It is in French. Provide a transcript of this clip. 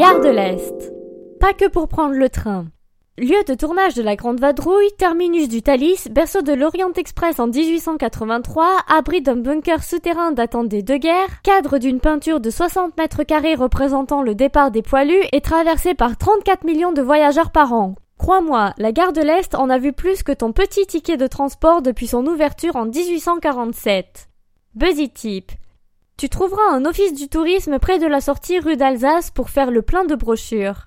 Gare de l'Est. Pas que pour prendre le train. Lieu de tournage de la Grande Vadrouille, terminus du Thalys, berceau de l'Orient Express en 1883, abri d'un bunker souterrain datant des deux guerres, cadre d'une peinture de 60 mètres carrés représentant le départ des poilus et traversé par 34 millions de voyageurs par an. Crois-moi, la gare de l'Est en a vu plus que ton petit ticket de transport depuis son ouverture en 1847. Buzzy Tip. Tu trouveras un office du tourisme près de la sortie rue d'Alsace pour faire le plein de brochures.